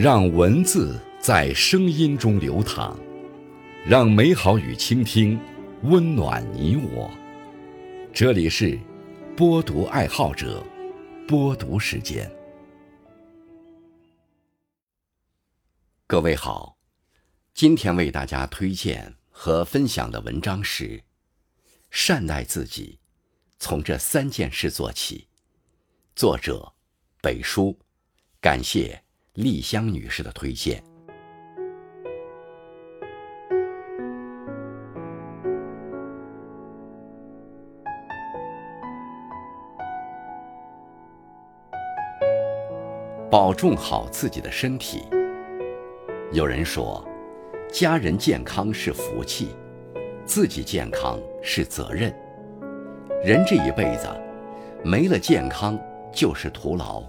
让文字在声音中流淌，让美好与倾听温暖你我。这里是播读爱好者播读时间。各位好，今天为大家推荐和分享的文章是：善待自己，从这三件事做起。作者：北叔，感谢。丽香女士的推荐。保重好自己的身体。有人说，家人健康是福气，自己健康是责任。人这一辈子，没了健康就是徒劳。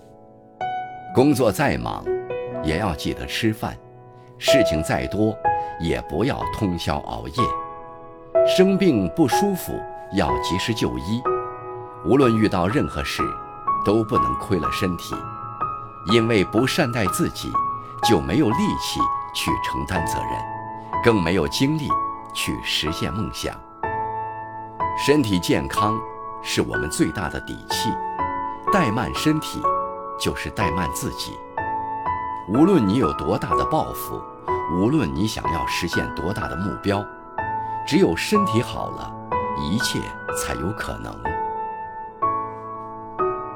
工作再忙。也要记得吃饭，事情再多，也不要通宵熬夜。生病不舒服要及时就医。无论遇到任何事，都不能亏了身体，因为不善待自己，就没有力气去承担责任，更没有精力去实现梦想。身体健康是我们最大的底气，怠慢身体，就是怠慢自己。无论你有多大的抱负，无论你想要实现多大的目标，只有身体好了，一切才有可能。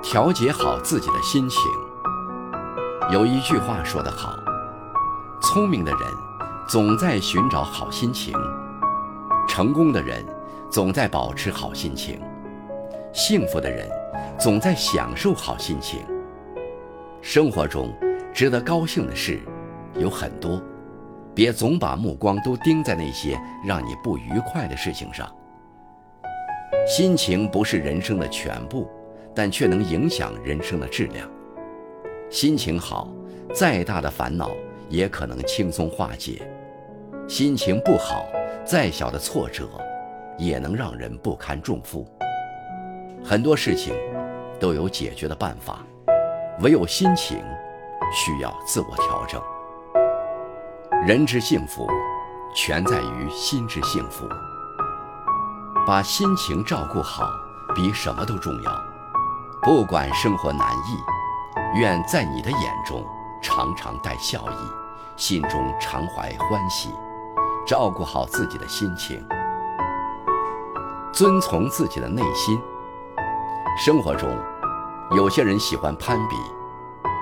调节好自己的心情。有一句话说得好：聪明的人总在寻找好心情，成功的人总在保持好心情，幸福的人总在享受好心情。生活中。值得高兴的事有很多，别总把目光都盯在那些让你不愉快的事情上。心情不是人生的全部，但却能影响人生的质量。心情好，再大的烦恼也可能轻松化解；心情不好，再小的挫折也能让人不堪重负。很多事情都有解决的办法，唯有心情。需要自我调整。人之幸福，全在于心之幸福。把心情照顾好，比什么都重要。不管生活难易，愿在你的眼中常常带笑意，心中常怀欢喜。照顾好自己的心情，遵从自己的内心。生活中，有些人喜欢攀比。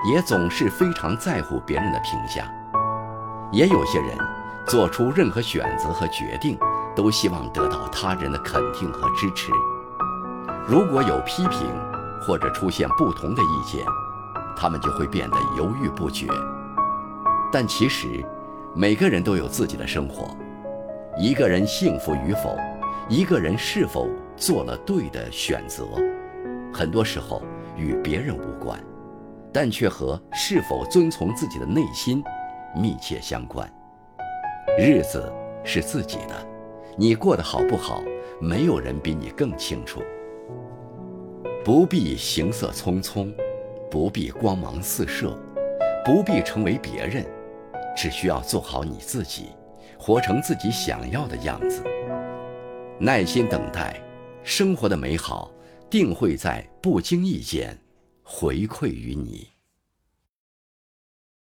也总是非常在乎别人的评价，也有些人做出任何选择和决定，都希望得到他人的肯定和支持。如果有批评或者出现不同的意见，他们就会变得犹豫不决。但其实，每个人都有自己的生活。一个人幸福与否，一个人是否做了对的选择，很多时候与别人无关。但却和是否遵从自己的内心密切相关。日子是自己的，你过得好不好，没有人比你更清楚。不必行色匆匆，不必光芒四射，不必成为别人，只需要做好你自己，活成自己想要的样子。耐心等待，生活的美好定会在不经意间。回馈于你。